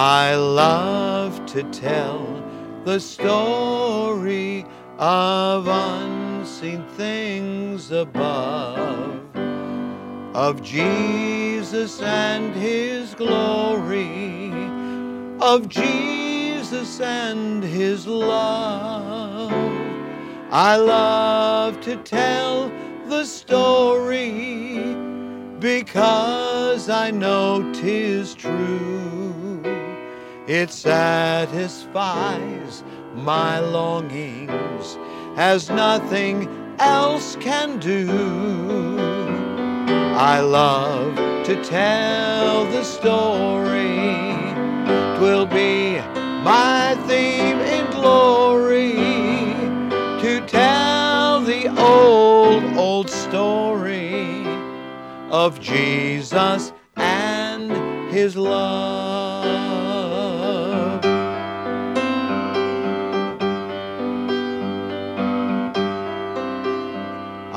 I love to tell the story of unseen things above, of Jesus and His glory, of Jesus and His love. I love to tell the story because I know 'tis true. It satisfies my longings as nothing else can do. I love to tell the story. Twill be my theme in glory to tell the old, old story of Jesus and his love.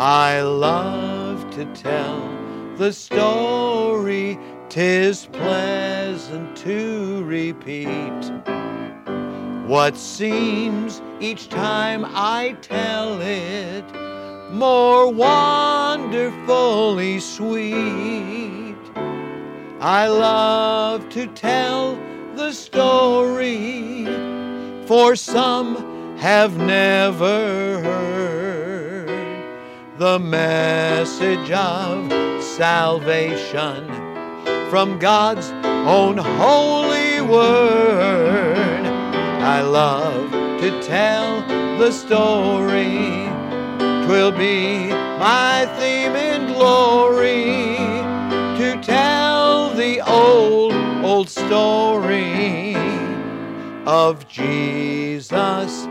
I love to tell the story, tis pleasant to repeat. What seems each time I tell it more wonderfully sweet. I love to tell the story, for some have never heard the message of salvation from God's own holy word. I love to tell the story. Twill be my theme in glory to tell the old, old story of Jesus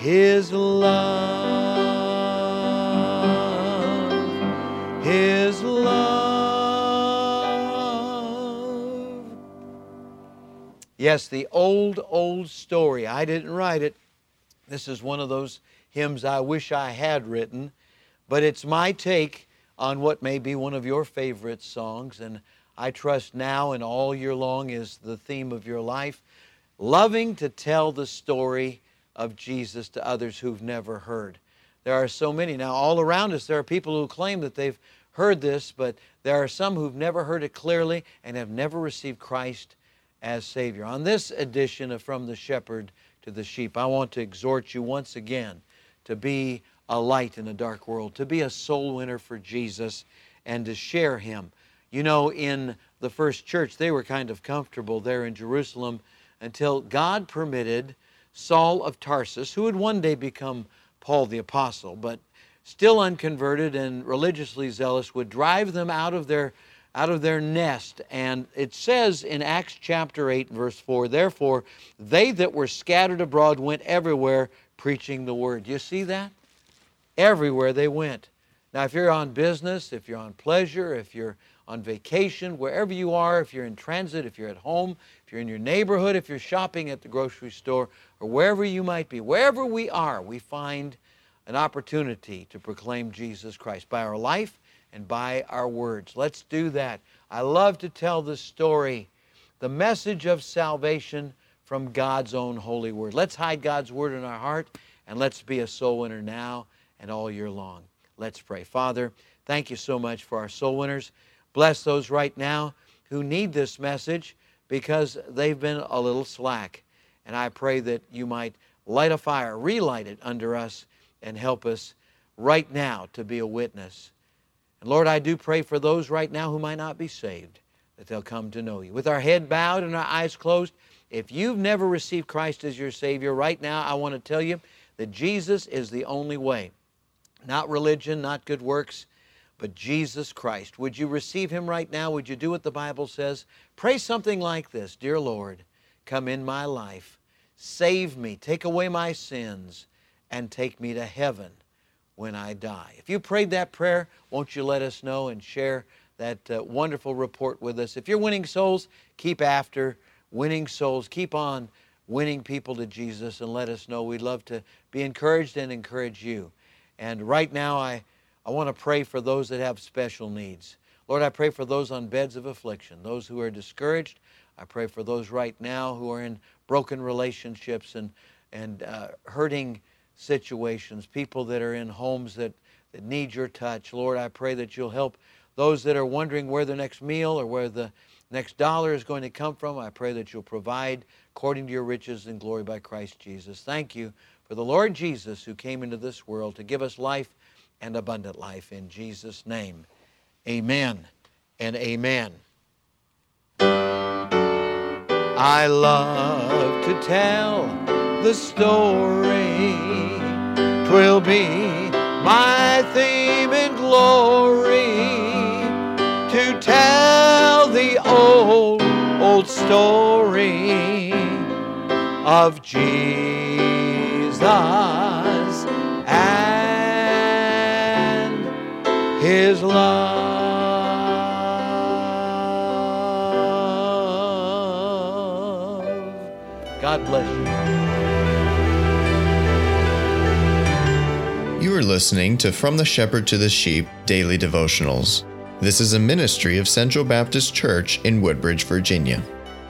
His love. His love. Yes, the old, old story. I didn't write it. This is one of those hymns I wish I had written, but it's my take on what may be one of your favorite songs, and I trust now and all year long is the theme of your life loving to tell the story of Jesus to others who've never heard. There are so many. Now, all around us, there are people who claim that they've heard this, but there are some who've never heard it clearly and have never received Christ as Savior. On this edition of From the Shepherd to the Sheep, I want to exhort you once again to be a light in a dark world, to be a soul winner for Jesus, and to share Him. You know, in the first church, they were kind of comfortable there in Jerusalem until God permitted Saul of Tarsus, who would one day become Paul the Apostle, but still unconverted and religiously zealous, would drive them out of their out of their nest. And it says in Acts chapter 8, verse 4, therefore, they that were scattered abroad went everywhere preaching the word. You see that? Everywhere they went. Now, if you're on business, if you're on pleasure, if you're on vacation, wherever you are, if you're in transit, if you're at home, if you're in your neighborhood, if you're shopping at the grocery store, or wherever you might be, wherever we are, we find an opportunity to proclaim Jesus Christ by our life and by our words. Let's do that. I love to tell the story, the message of salvation from God's own holy word. Let's hide God's word in our heart and let's be a soul winner now and all year long. Let's pray. Father, thank you so much for our soul winners. Bless those right now who need this message because they've been a little slack. And I pray that you might light a fire, relight it under us, and help us right now to be a witness. And Lord, I do pray for those right now who might not be saved, that they'll come to know you. With our head bowed and our eyes closed, if you've never received Christ as your Savior, right now I want to tell you that Jesus is the only way. Not religion, not good works, but Jesus Christ. Would you receive Him right now? Would you do what the Bible says? Pray something like this Dear Lord, come in my life, save me, take away my sins, and take me to heaven when I die. If you prayed that prayer, won't you let us know and share that uh, wonderful report with us? If you're winning souls, keep after winning souls. Keep on winning people to Jesus and let us know. We'd love to be encouraged and encourage you. And right now, I, I want to pray for those that have special needs. Lord, I pray for those on beds of affliction, those who are discouraged. I pray for those right now who are in broken relationships and, and uh, hurting situations, people that are in homes that, that need your touch. Lord, I pray that you'll help those that are wondering where the next meal or where the next dollar is going to come from. I pray that you'll provide according to your riches and glory by Christ Jesus. Thank you for the Lord Jesus who came into this world to give us life and abundant life. In Jesus' name, amen and amen. I love to tell the story. Twill be my theme and glory to tell the old, old story of Jesus his love. God bless you. You are listening to From the Shepherd to the Sheep Daily Devotionals. This is a ministry of Central Baptist Church in Woodbridge, Virginia.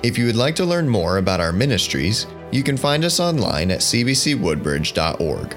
If you would like to learn more about our ministries, you can find us online at cbcwoodbridge.org.